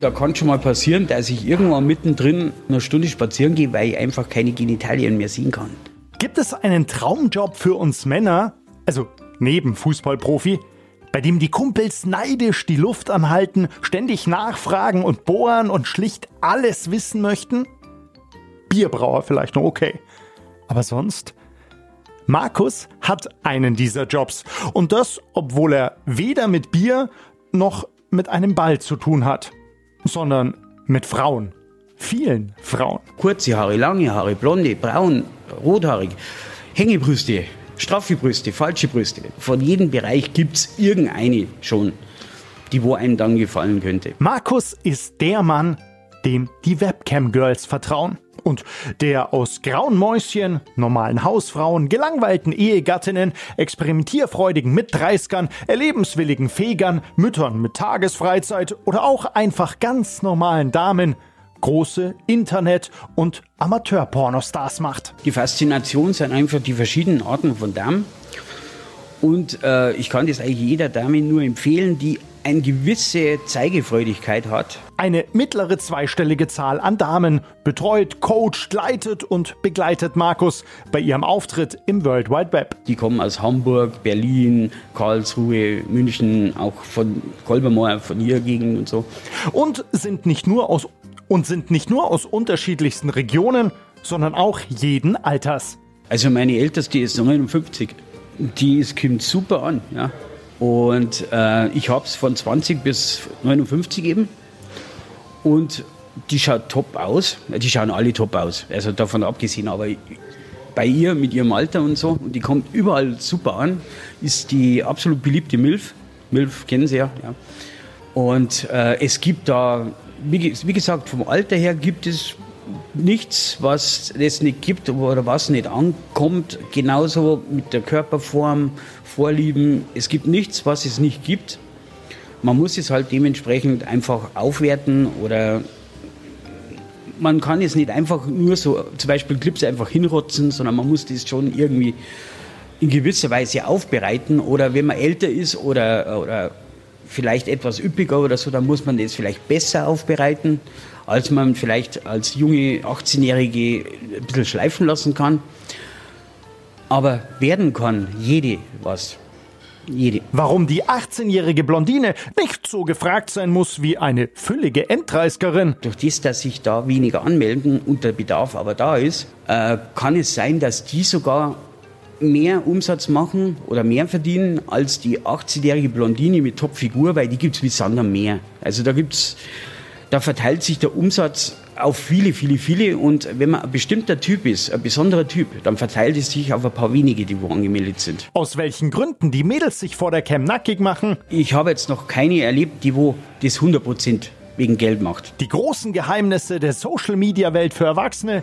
Da kann schon mal passieren, dass ich irgendwann mittendrin eine Stunde spazieren gehe, weil ich einfach keine Genitalien mehr sehen kann. Gibt es einen Traumjob für uns Männer, also neben Fußballprofi, bei dem die Kumpels neidisch die Luft anhalten, ständig nachfragen und bohren und schlicht alles wissen möchten? Bierbrauer vielleicht noch okay. Aber sonst? Markus hat einen dieser Jobs. Und das, obwohl er weder mit Bier noch mit einem Ball zu tun hat, sondern mit Frauen. Vielen Frauen. Kurze Haare, lange Haare, blonde, braun, rothaarig, Hängebrüste, straffe Brüste, falsche Brüste. Von jedem Bereich gibt es irgendeine schon, die wo einem dann gefallen könnte. Markus ist der Mann, dem die Webcam-Girls vertrauen. Und der aus grauen Mäuschen, normalen Hausfrauen, gelangweilten Ehegattinnen, experimentierfreudigen Mitdreißgern, erlebenswilligen Fegern, Müttern mit Tagesfreizeit oder auch einfach ganz normalen Damen große Internet- und Amateurpornostars macht. Die Faszination sind einfach die verschiedenen Arten von Damen. Und äh, ich kann das eigentlich jeder Dame nur empfehlen, die eine gewisse Zeigefreudigkeit hat. Eine mittlere zweistellige Zahl an Damen betreut, coacht, leitet und begleitet Markus bei ihrem Auftritt im World Wide Web. Die kommen aus Hamburg, Berlin, Karlsruhe, München, auch von Kolbermoor, von hier Gegend und so. Und sind nicht nur aus und sind nicht nur aus unterschiedlichsten Regionen, sondern auch jeden Alters. Also meine Älteste ist 59. Die ist, kommt super an. Ja. Und äh, ich habe es von 20 bis 59 eben. Und die schaut top aus. Die schauen alle top aus. Also davon abgesehen. Aber bei ihr mit ihrem Alter und so, und die kommt überall super an, ist die absolut beliebte Milf. Milf kennen Sie ja. ja. Und äh, es gibt da wie, wie gesagt, vom Alter her gibt es nichts, was es nicht gibt oder was nicht ankommt. Genauso mit der Körperform, Vorlieben. Es gibt nichts, was es nicht gibt. Man muss es halt dementsprechend einfach aufwerten oder man kann es nicht einfach nur so, zum Beispiel Clips einfach hinrotzen, sondern man muss das schon irgendwie in gewisser Weise aufbereiten. Oder wenn man älter ist oder, oder vielleicht etwas üppiger oder so, dann muss man das vielleicht besser aufbereiten, als man vielleicht als junge 18-Jährige ein bisschen schleifen lassen kann. Aber werden kann jede was. Jede. Warum die 18-jährige Blondine nicht so gefragt sein muss wie eine füllige Endreißkerin. Durch das, dass sich da weniger anmelden und der Bedarf aber da ist, äh, kann es sein, dass die sogar mehr Umsatz machen oder mehr verdienen als die 18-jährige Blondine mit Topfigur, weil die gibt es wie Sand am Meer. Also da gibt's, da verteilt sich der Umsatz auf viele, viele, viele. Und wenn man ein bestimmter Typ ist, ein besonderer Typ, dann verteilt es sich auf ein paar wenige, die wo angemeldet sind. Aus welchen Gründen die Mädels sich vor der Cam nackig machen? Ich habe jetzt noch keine erlebt, die wo das 100 Prozent wegen Geld macht. Die großen Geheimnisse der Social-Media-Welt für Erwachsene.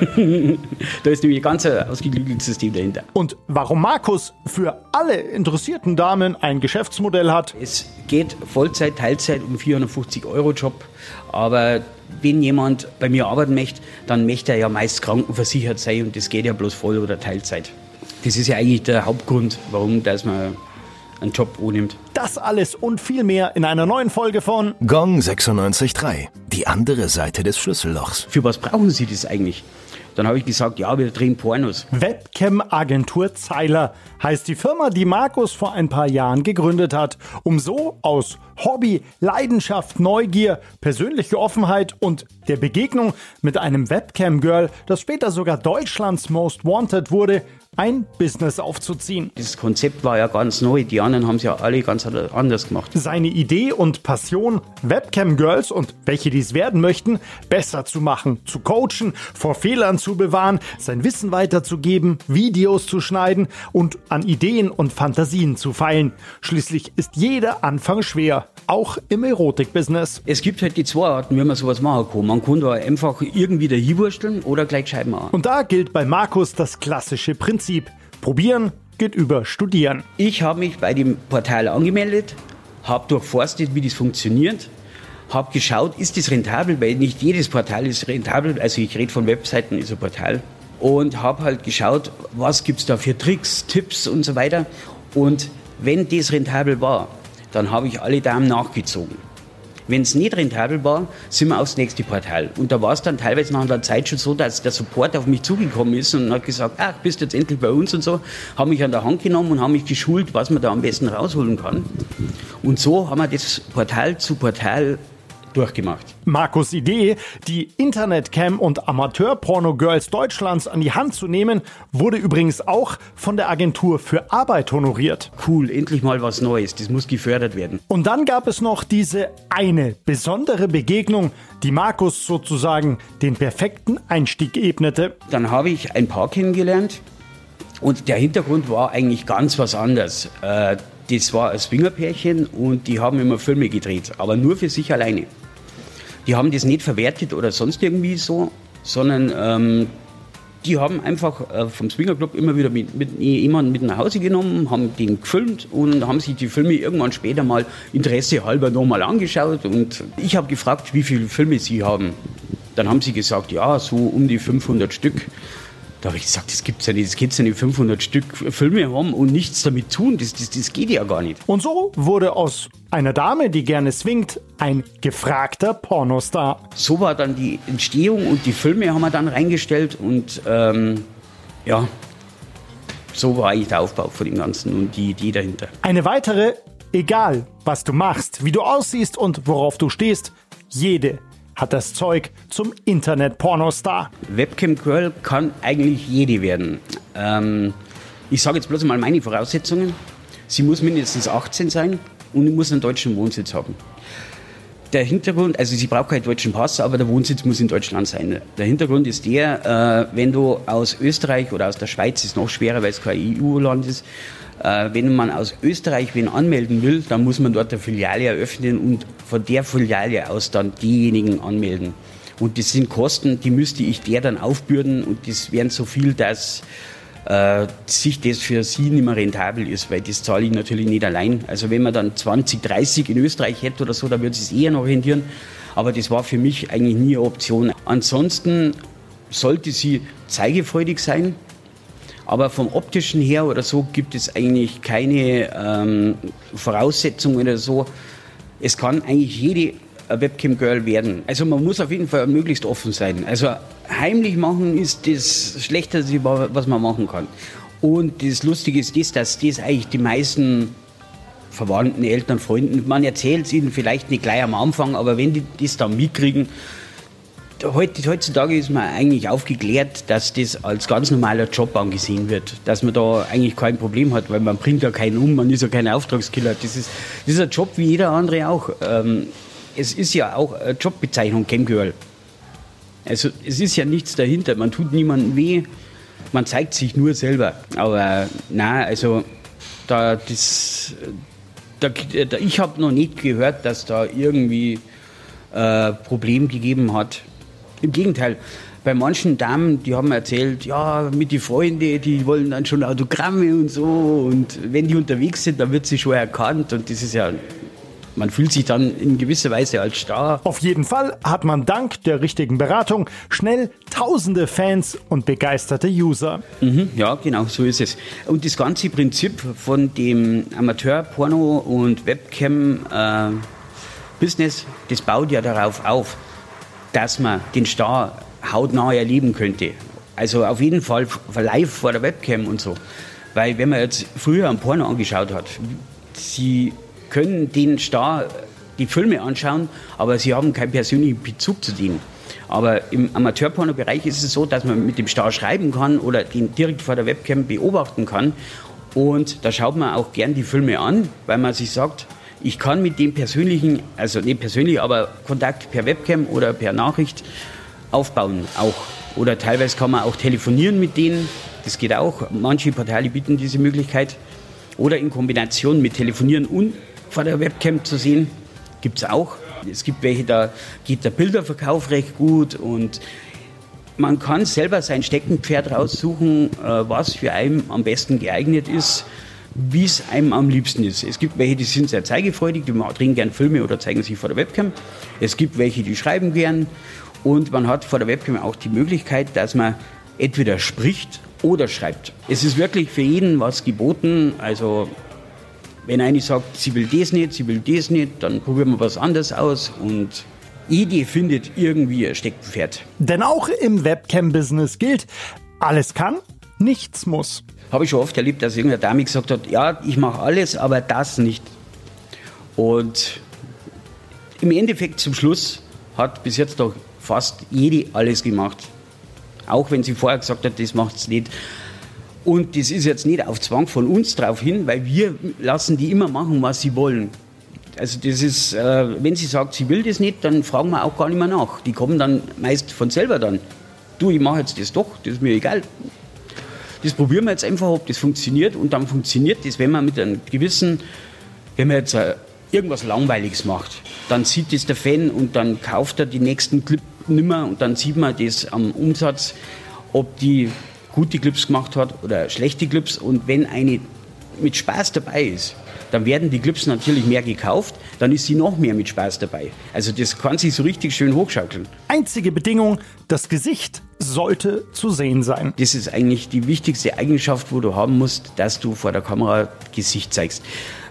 da ist nämlich ein ganz ausgeklügeltes System dahinter. Und warum Markus für alle interessierten Damen ein Geschäftsmodell hat. Es geht Vollzeit, Teilzeit um 450 Euro Job, aber wenn jemand bei mir arbeiten möchte, dann möchte er ja meist krankenversichert sein und das geht ja bloß Voll- oder Teilzeit. Das ist ja eigentlich der Hauptgrund, warum dass man einen Job annimmt. Das alles und viel mehr in einer neuen Folge von Gong 96.3. Die andere Seite des Schlüssellochs. Für was brauchen Sie das eigentlich? Dann habe ich gesagt, ja, wir drehen Pornos. Webcam-Agentur Zeiler heißt die Firma, die Markus vor ein paar Jahren gegründet hat, um so aus Hobby, Leidenschaft, Neugier, persönliche Offenheit und der Begegnung mit einem Webcam-Girl, das später sogar Deutschlands Most Wanted wurde, ein Business aufzuziehen. Das Konzept war ja ganz neu. Die anderen haben es ja alle ganz anders gemacht. Seine Idee und Passion, Webcam-Girls und welche dies werden möchten, besser zu machen, zu coachen, vor Fehlern zu bewahren, sein Wissen weiterzugeben, Videos zu schneiden und an Ideen und Fantasien zu feilen. Schließlich ist jeder Anfang schwer, auch im Erotik-Business. Es gibt halt die zwei Arten, wie man sowas machen kann. Man kann da einfach irgendwie da hinwursteln oder gleich Scheiben machen. Und da gilt bei Markus das klassische Prinzip. Probieren geht über Studieren. Ich habe mich bei dem Portal angemeldet, habe durchforstet, wie das funktioniert, habe geschaut, ist das rentabel, weil nicht jedes Portal ist rentabel. Also ich rede von Webseiten, ist ein Portal. Und habe halt geschaut, was gibt es da für Tricks, Tipps und so weiter. Und wenn das rentabel war, dann habe ich alle Damen nachgezogen. Wenn es nicht rentabel war, sind wir aufs nächste Portal. Und da war es dann teilweise nach einer Zeit schon so, dass der Support auf mich zugekommen ist und hat gesagt, ach, bist jetzt endlich bei uns und so, haben mich an der Hand genommen und haben mich geschult, was man da am besten rausholen kann. Und so haben wir das Portal zu Portal durchgemacht. Markus Idee, die Internetcam und Amateur-Porno-Girls Deutschlands an die Hand zu nehmen, wurde übrigens auch von der Agentur für Arbeit honoriert. Cool, endlich mal was Neues, das muss gefördert werden. Und dann gab es noch diese eine besondere Begegnung, die Markus sozusagen den perfekten Einstieg ebnete. Dann habe ich ein Paar kennengelernt und der Hintergrund war eigentlich ganz was anderes. Äh, das war ein Swingerpärchen und die haben immer Filme gedreht, aber nur für sich alleine. Die haben das nicht verwertet oder sonst irgendwie so, sondern ähm, die haben einfach äh, vom Swingerclub immer wieder mit, mit jemanden mit nach Hause genommen, haben den gefilmt und haben sich die Filme irgendwann später mal Interesse halber nochmal angeschaut. Und ich habe gefragt, wie viele Filme sie haben. Dann haben sie gesagt, ja, so um die 500 Stück. Da habe ich gesagt, das gibt's ja nicht, das geht's ja nicht 500 Stück Filme haben und nichts damit tun, das, das, das geht ja gar nicht. Und so wurde aus einer Dame, die gerne swingt, ein gefragter Pornostar. So war dann die Entstehung und die Filme haben wir dann reingestellt und ähm, ja, so war eigentlich der Aufbau von dem Ganzen und die Idee dahinter. Eine weitere, egal was du machst, wie du aussiehst und worauf du stehst, jede hat das Zeug zum Internet-Pornostar. Webcam Girl kann eigentlich jede werden. Ähm, ich sage jetzt bloß mal meine Voraussetzungen. Sie muss mindestens 18 sein und muss einen deutschen Wohnsitz haben. Der Hintergrund, also sie braucht keinen deutschen Pass, aber der Wohnsitz muss in Deutschland sein. Der Hintergrund ist der, äh, wenn du aus Österreich oder aus der Schweiz, ist noch schwerer, weil es kein EU-Land ist, wenn man aus Österreich wen anmelden will, dann muss man dort eine Filiale eröffnen und von der Filiale aus dann diejenigen anmelden. Und das sind Kosten, die müsste ich der dann aufbürden und das wären so viel, dass äh, sich das für sie nicht mehr rentabel ist, weil das zahle ich natürlich nicht allein. Also wenn man dann 20, 30 in Österreich hätte oder so, dann würde es eher noch rendieren. Aber das war für mich eigentlich nie eine Option. Ansonsten sollte sie zeigefreudig sein, aber vom optischen her oder so gibt es eigentlich keine ähm, Voraussetzungen oder so. Es kann eigentlich jede Webcam-Girl werden. Also man muss auf jeden Fall möglichst offen sein. Also heimlich machen ist das Schlechteste, was man machen kann. Und das Lustige ist das, dass das eigentlich die meisten Verwandten, Eltern, Freunden, man erzählt es ihnen vielleicht nicht gleich am Anfang, aber wenn die das dann mitkriegen, heutzutage ist man eigentlich aufgeklärt, dass das als ganz normaler Job angesehen wird. Dass man da eigentlich kein Problem hat, weil man bringt ja keinen um, man ist ja kein Auftragskiller. Das ist, das ist ein Job wie jeder andere auch. Ähm, es ist ja auch eine Jobbezeichnung, Chemgirl. Also es ist ja nichts dahinter, man tut niemandem weh, man zeigt sich nur selber. Aber na, also da das, da, da ich habe noch nicht gehört, dass da irgendwie äh, Problem gegeben hat. Im Gegenteil, bei manchen Damen, die haben erzählt, ja, mit den Freunden, die wollen dann schon Autogramme und so. Und wenn die unterwegs sind, dann wird sie schon erkannt. Und das ist ja, man fühlt sich dann in gewisser Weise als Star. Auf jeden Fall hat man dank der richtigen Beratung schnell tausende Fans und begeisterte User. Mhm, ja, genau, so ist es. Und das ganze Prinzip von dem Amateur-Porno- und Webcam-Business, äh, das baut ja darauf auf dass man den Star hautnah erleben könnte. Also auf jeden Fall live vor der Webcam und so. Weil wenn man jetzt früher ein Porno angeschaut hat, sie können den Star die Filme anschauen, aber sie haben keinen persönlichen Bezug zu denen. Aber im Amateurporno-Bereich ist es so, dass man mit dem Star schreiben kann oder den direkt vor der Webcam beobachten kann. Und da schaut man auch gern die Filme an, weil man sich sagt, ich kann mit dem persönlichen, also nicht persönlich, aber Kontakt per Webcam oder per Nachricht aufbauen auch. Oder teilweise kann man auch telefonieren mit denen. Das geht auch. Manche Portale bieten diese Möglichkeit. Oder in Kombination mit Telefonieren und vor der Webcam zu sehen, gibt es auch. Es gibt welche, da geht der Bilderverkauf recht gut und man kann selber sein Steckenpferd raussuchen, äh, was für einen am besten geeignet ist wie es einem am liebsten ist. Es gibt welche, die sind sehr zeigefreudig, die drehen gern Filme oder zeigen sich vor der Webcam. Es gibt welche, die schreiben gern. Und man hat vor der Webcam auch die Möglichkeit, dass man entweder spricht oder schreibt. Es ist wirklich für jeden was geboten. Also Wenn eine sagt, sie will das nicht, sie will das nicht, dann probieren wir was anderes aus und jede findet irgendwie ein Steckenpferd. Denn auch im Webcam-Business gilt, alles kann, nichts muss. Habe ich schon oft erlebt, dass irgendeine Dame gesagt hat, ja, ich mache alles, aber das nicht. Und im Endeffekt zum Schluss hat bis jetzt doch fast jede alles gemacht. Auch wenn sie vorher gesagt hat, das macht es nicht. Und das ist jetzt nicht auf Zwang von uns drauf hin, weil wir lassen die immer machen, was sie wollen. Also das ist, äh, wenn sie sagt, sie will das nicht, dann fragen wir auch gar nicht mehr nach. Die kommen dann meist von selber dann. Du, ich mache jetzt das doch, das ist mir egal. Das probieren wir jetzt einfach, ob das funktioniert. Und dann funktioniert das, wenn man mit einem gewissen, wenn man jetzt äh, irgendwas Langweiliges macht, dann sieht das der Fan und dann kauft er die nächsten Clip nimmer und dann sieht man das am Umsatz, ob die gute Clips gemacht hat oder schlechte Clips. Und wenn eine mit Spaß dabei ist, dann werden die Clips natürlich mehr gekauft, dann ist sie noch mehr mit Spaß dabei. Also das kann sich so richtig schön hochschaukeln. Einzige Bedingung, das Gesicht sollte zu sehen sein. Das ist eigentlich die wichtigste Eigenschaft, wo du haben musst, dass du vor der Kamera Gesicht zeigst.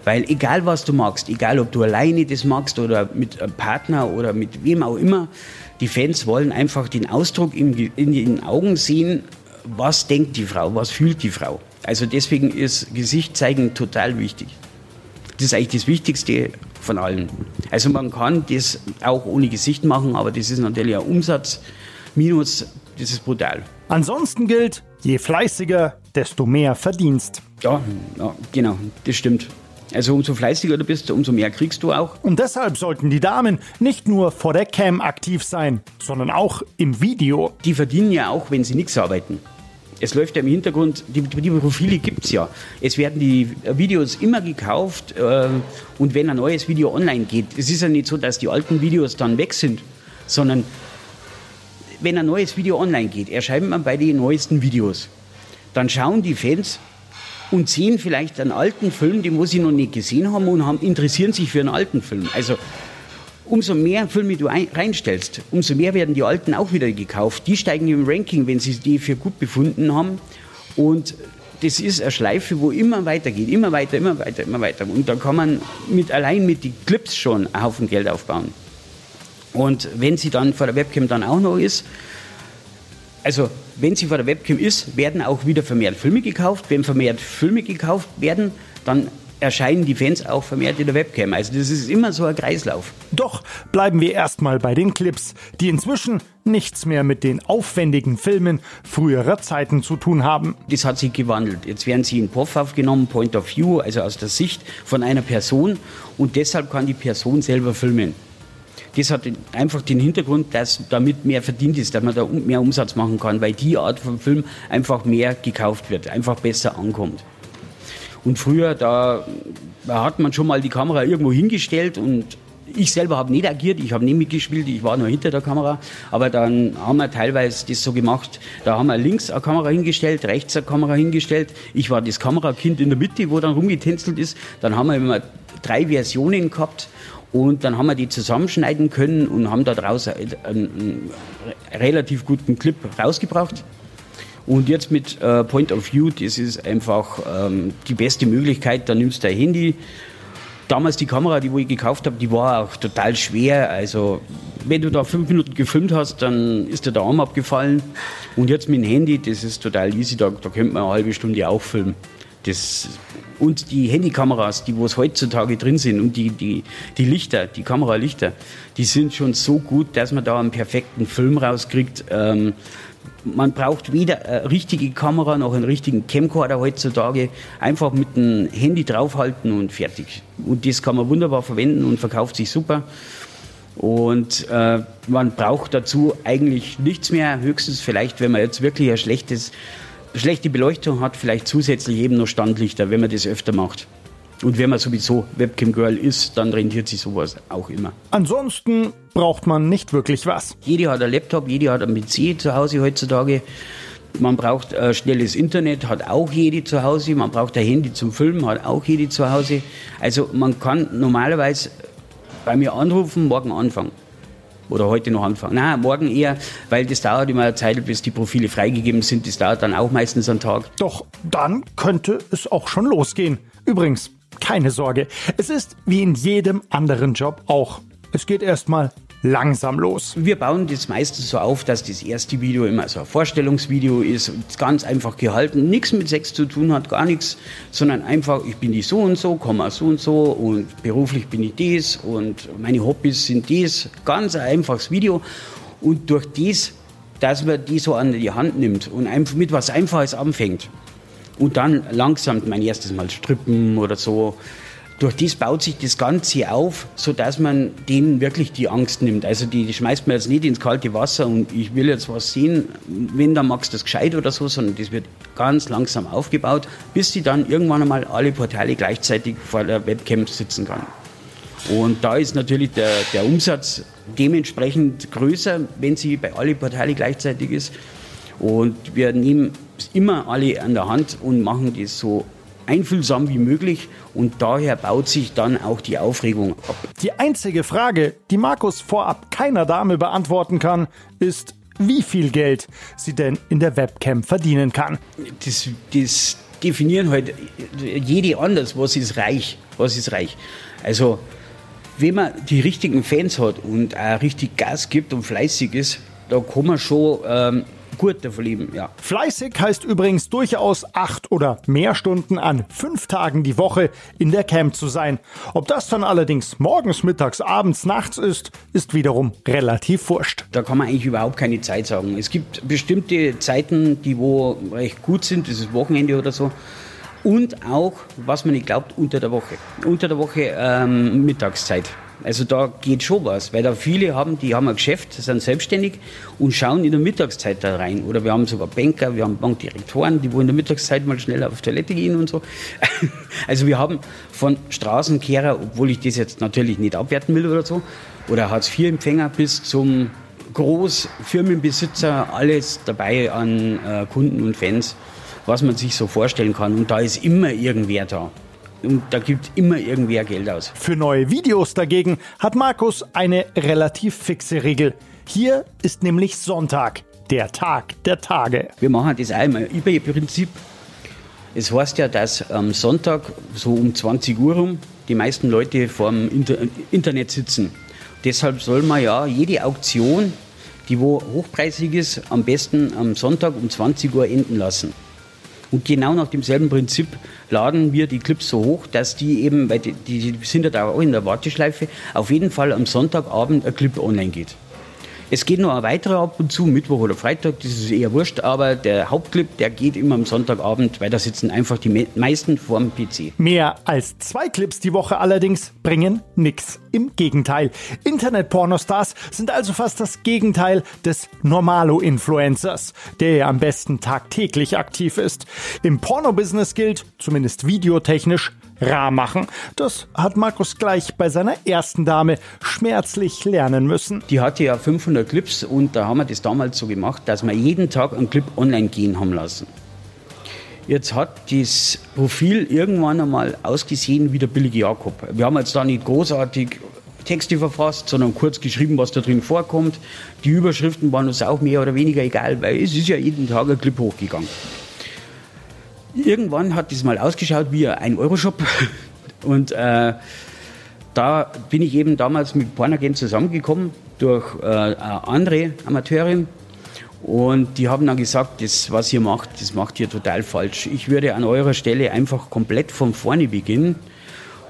Weil egal was du magst, egal ob du alleine das magst oder mit einem Partner oder mit wem auch immer, die Fans wollen einfach den Ausdruck in, den Augen sehen, was denkt die Frau, was fühlt die Frau. Also deswegen ist Gesicht zeigen total wichtig. Das ist eigentlich das Wichtigste von allen. Also man kann das auch ohne Gesicht machen, aber das ist natürlich ein Umsatz minus, das ist brutal. Ansonsten gilt, je fleißiger, desto mehr verdienst. Ja, ja genau, das stimmt. Also umso fleißiger du bist, umso mehr kriegst du auch. Und deshalb sollten die Damen nicht nur vor der Cam aktiv sein, sondern auch im Video. Die verdienen ja auch, wenn sie nichts arbeiten. Es läuft ja im Hintergrund, die, die Profile gibt es ja. Es werden die Videos immer gekauft äh, und wenn ein neues Video online geht, es ist ja nicht so, dass die alten Videos dann weg sind, sondern wenn ein neues Video online geht, erscheint man bei den neuesten Videos. Dann schauen die Fans, und sehen vielleicht einen alten Film, den sie noch nicht gesehen haben und haben, interessieren sich für einen alten Film. Also umso mehr Filme du ein, reinstellst, umso mehr werden die alten auch wieder gekauft. Die steigen im Ranking, wenn sie die für gut befunden haben. Und das ist eine Schleife, wo immer weitergeht, immer weiter, immer weiter, immer weiter. Und da kann man mit, allein mit den Clips schon einen Haufen Geld aufbauen. Und wenn sie dann vor der Webcam dann auch noch ist, also wenn sie vor der Webcam ist, werden auch wieder vermehrt Filme gekauft. Wenn vermehrt Filme gekauft werden, dann erscheinen die Fans auch vermehrt in der Webcam. Also das ist immer so ein Kreislauf. Doch bleiben wir erstmal bei den Clips, die inzwischen nichts mehr mit den aufwendigen Filmen früherer Zeiten zu tun haben. Das hat sich gewandelt. Jetzt werden sie in POV aufgenommen, Point of View, also aus der Sicht von einer Person und deshalb kann die Person selber filmen. Das hat einfach den Hintergrund, dass damit mehr verdient ist, dass man da mehr Umsatz machen kann, weil die Art von Film einfach mehr gekauft wird, einfach besser ankommt. Und früher, da, hat man schon mal die Kamera irgendwo hingestellt und ich selber habe nicht agiert, ich habe nicht mitgespielt, ich war nur hinter der Kamera. Aber dann haben wir teilweise das so gemacht, da haben wir links eine Kamera hingestellt, rechts eine Kamera hingestellt. Ich war das Kamerakind in der Mitte, wo dann rumgetänzelt ist. Dann haben wir immer drei Versionen gehabt und dann haben wir die zusammenschneiden können und haben daraus einen, einen relativ guten Clip rausgebracht. Und jetzt mit äh, Point of View, das ist einfach ähm, die beste Möglichkeit. Da nimmst du dein Handy. Damals die Kamera, die wo ich gekauft habe, die war auch total schwer. Also wenn du da fünf Minuten gefilmt hast, dann ist dir der Arm abgefallen. Und jetzt mit dem Handy, das ist total easy. Da, da könnte man eine halbe Stunde auch filmen. Das und die Handykameras, die es heutzutage drin sind und die, die, die Lichter, die Kameralichter, die sind schon so gut, dass man da einen perfekten Film rauskriegt. Ähm, man braucht weder eine richtige Kamera noch einen richtigen Camcorder heutzutage. Einfach mit dem Handy draufhalten und fertig. Und das kann man wunderbar verwenden und verkauft sich super. Und äh, man braucht dazu eigentlich nichts mehr. Höchstens vielleicht, wenn man jetzt wirklich ein schlechtes schlechte Beleuchtung hat, vielleicht zusätzlich eben noch Standlichter, wenn man das öfter macht. Und wenn man sowieso Webcam Girl ist, dann rentiert sich sowas auch immer. Ansonsten braucht man nicht wirklich was. Jede hat einen Laptop, jede hat einen PC zu Hause heutzutage. Man braucht äh, schnelles Internet, hat auch jede zu Hause. Man braucht ein Handy zum Filmen, hat auch jede zu Hause. Also man kann normalerweise bei mir anrufen, morgen anfangen oder heute noch anfangen. Nein, morgen eher, weil das dauert immer eine Zeit, bis die Profile freigegeben sind. Das dauert dann auch meistens einen Tag. Doch dann könnte es auch schon losgehen. Übrigens, keine Sorge, es ist wie in jedem anderen Job auch. Es geht erstmal langsam los. Wir bauen das meistens so auf, dass das erste Video immer so ein Vorstellungsvideo ist ganz einfach gehalten, nichts mit Sex zu tun hat, gar nichts, sondern einfach, ich bin die so und so, komme so und so und beruflich bin ich das und meine Hobbys sind das. Ganz ein einfaches Video und durch das, dass man die so an die Hand nimmt und mit was Einfaches anfängt und dann langsam mein erstes Mal strippen oder so, durch das baut sich das Ganze auf, sodass man denen wirklich die Angst nimmt. Also die, die schmeißt man jetzt nicht ins kalte Wasser und ich will jetzt was sehen, wenn, dann magst du das gescheit oder so, sondern das wird ganz langsam aufgebaut, bis sie dann irgendwann einmal alle Portale gleichzeitig vor der Webcam sitzen kann. Und da ist natürlich der, der Umsatz dementsprechend größer, wenn sie bei alle Portale gleichzeitig ist. Und wir nehmen immer alle an der Hand und machen das so einfühlsam wie möglich und daher baut sich dann auch die Aufregung ab. Die einzige Frage, die Markus vorab keiner Dame beantworten kann, ist, wie viel Geld sie denn in der Webcam verdienen kann. Das, das definieren halt jede anders, was ist reich, was ist reich. Also wenn man die richtigen Fans hat und auch richtig Gas gibt und fleißig ist, da kann man schon ähm, gut davon leben, ja. Fleißig heißt übrigens durchaus acht oder mehr Stunden an fünf Tagen die Woche in der Camp zu sein. Ob das dann allerdings morgens, mittags, abends, nachts ist, ist wiederum relativ wurscht. Da kann man eigentlich überhaupt keine Zeit sagen. Es gibt bestimmte Zeiten, die wo recht gut sind, das ist Wochenende oder so. Und auch, was man nicht glaubt, unter der Woche. Unter der Woche ähm, Mittagszeit. Also da geht schon was, weil da viele haben, die haben ein Geschäft, sind selbstständig und schauen in der Mittagszeit da rein. Oder wir haben sogar Banker, wir haben Bankdirektoren, die wollen in der Mittagszeit mal schnell auf Toilette gehen und so. Also wir haben von Straßenkehrer, obwohl ich das jetzt natürlich nicht abwerten will oder so, oder Hartz-IV-Empfänger bis zum Großfirmenbesitzer, alles dabei an äh, Kunden und Fans, was man sich so vorstellen kann. Und da ist immer irgendwer da. Und da gibt immer irgendwer Geld aus. Für neue Videos dagegen hat Markus eine relativ fixe Regel. Hier ist nämlich Sonntag, der Tag der Tage. Wir machen das einmal über ihr Prinzip. Es heißt ja, dass am Sonntag so um 20 Uhr rum die meisten Leute vorm Inter Internet sitzen. Deshalb soll man ja jede Auktion, die wo hochpreisig ist, am besten am Sonntag um 20 Uhr enden lassen. Und genau nach demselben Prinzip laden wir die Clips so hoch, dass die eben, weil die, die sind ja da auch in der Warteschleife, auf jeden Fall am Sonntagabend ein Clip online geht. Es geht noch ein weiterer ab und zu, Mittwoch oder Freitag, das ist eher wurscht, aber der Hauptclip, der geht immer am Sonntagabend, weil da sitzen einfach die meisten vorm PC. Mehr als zwei Clips die Woche allerdings bringen nix. Im Gegenteil. Internet-Pornostars sind also fast das Gegenteil des Normalo-Influencers, der ja am besten tagtäglich aktiv ist. Im Porno-Business gilt, zumindest videotechnisch, rar machen. Das hat Markus gleich bei seiner ersten Dame schmerzlich lernen müssen. Die hatte ja 500 Clips und da haben wir das damals so gemacht, dass wir jeden Tag einen Clip online gehen haben lassen. Jetzt hat das Profil irgendwann einmal ausgesehen wie der billige Jakob. Wir haben jetzt da nicht großartig Texte verfasst, sondern kurz geschrieben, was da drin vorkommt. Die Überschriften waren uns auch mehr oder weniger egal, weil es ist ja jeden Tag ein Clip hochgegangen. Irgendwann hat das mal ausgeschaut wie ein Euroshop. Und äh, da bin ich eben damals mit Pornagent zusammengekommen durch äh, andere Amateurin. Und die haben dann gesagt, das, was ihr macht, das macht ihr total falsch. Ich würde an eurer Stelle einfach komplett von vorne beginnen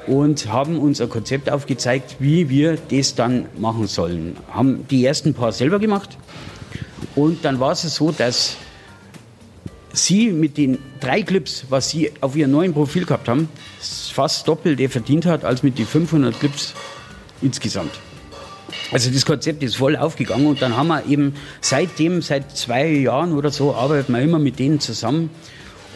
und haben uns ein Konzept aufgezeigt, wie wir das dann machen sollen. Haben die ersten paar selber gemacht. Und dann war es so, dass sie mit den drei Clips, was sie auf ihrem neuen Profil gehabt haben, fast doppelte verdient hat als mit den 500 Clips insgesamt. Also das Konzept ist voll aufgegangen und dann haben wir eben seitdem, seit zwei Jahren oder so, arbeiten wir immer mit denen zusammen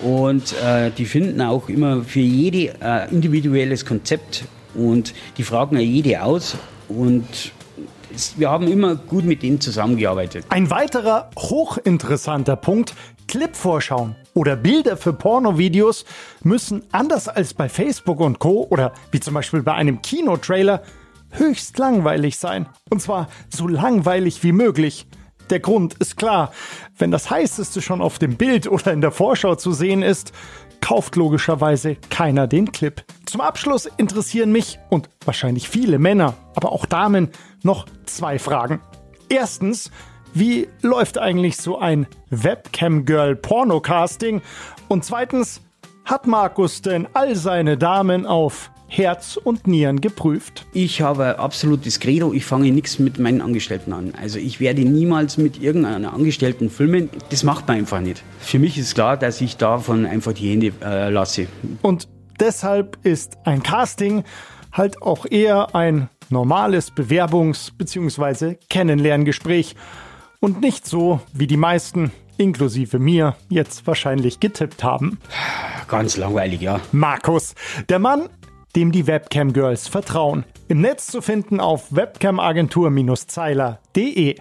und äh, die finden auch immer für jede äh, individuelles Konzept und die fragen ja jede aus und wir haben immer gut mit denen zusammengearbeitet. Ein weiterer hochinteressanter Punkt, Clipvorschauen oder Bilder für Pornovideos müssen anders als bei Facebook und Co. oder wie zum Beispiel bei einem Kinotrailer höchst langweilig sein. Und zwar so langweilig wie möglich. Der Grund ist klar. Wenn das heißeste schon auf dem Bild oder in der Vorschau zu sehen ist, kauft logischerweise keiner den Clip. Zum Abschluss interessieren mich und wahrscheinlich viele Männer, aber auch Damen noch zwei Fragen. Erstens, wie läuft eigentlich so ein Webcam-Girl-Pornocasting? Und zweitens, hat Markus denn all seine Damen auf Herz und Nieren geprüft. Ich habe absolutes Credo, ich fange nichts mit meinen Angestellten an. Also ich werde niemals mit irgendeiner Angestellten filmen. Das macht man einfach nicht. Für mich ist klar, dass ich davon einfach die Hände äh, lasse. Und deshalb ist ein Casting halt auch eher ein normales Bewerbungs- bzw. Kennenlerngespräch und nicht so, wie die meisten, inklusive mir, jetzt wahrscheinlich getippt haben. Ganz langweilig, ja. Markus, der Mann, dem die Webcam Girls vertrauen. Im Netz zu finden auf webcamagentur-zeiler.de.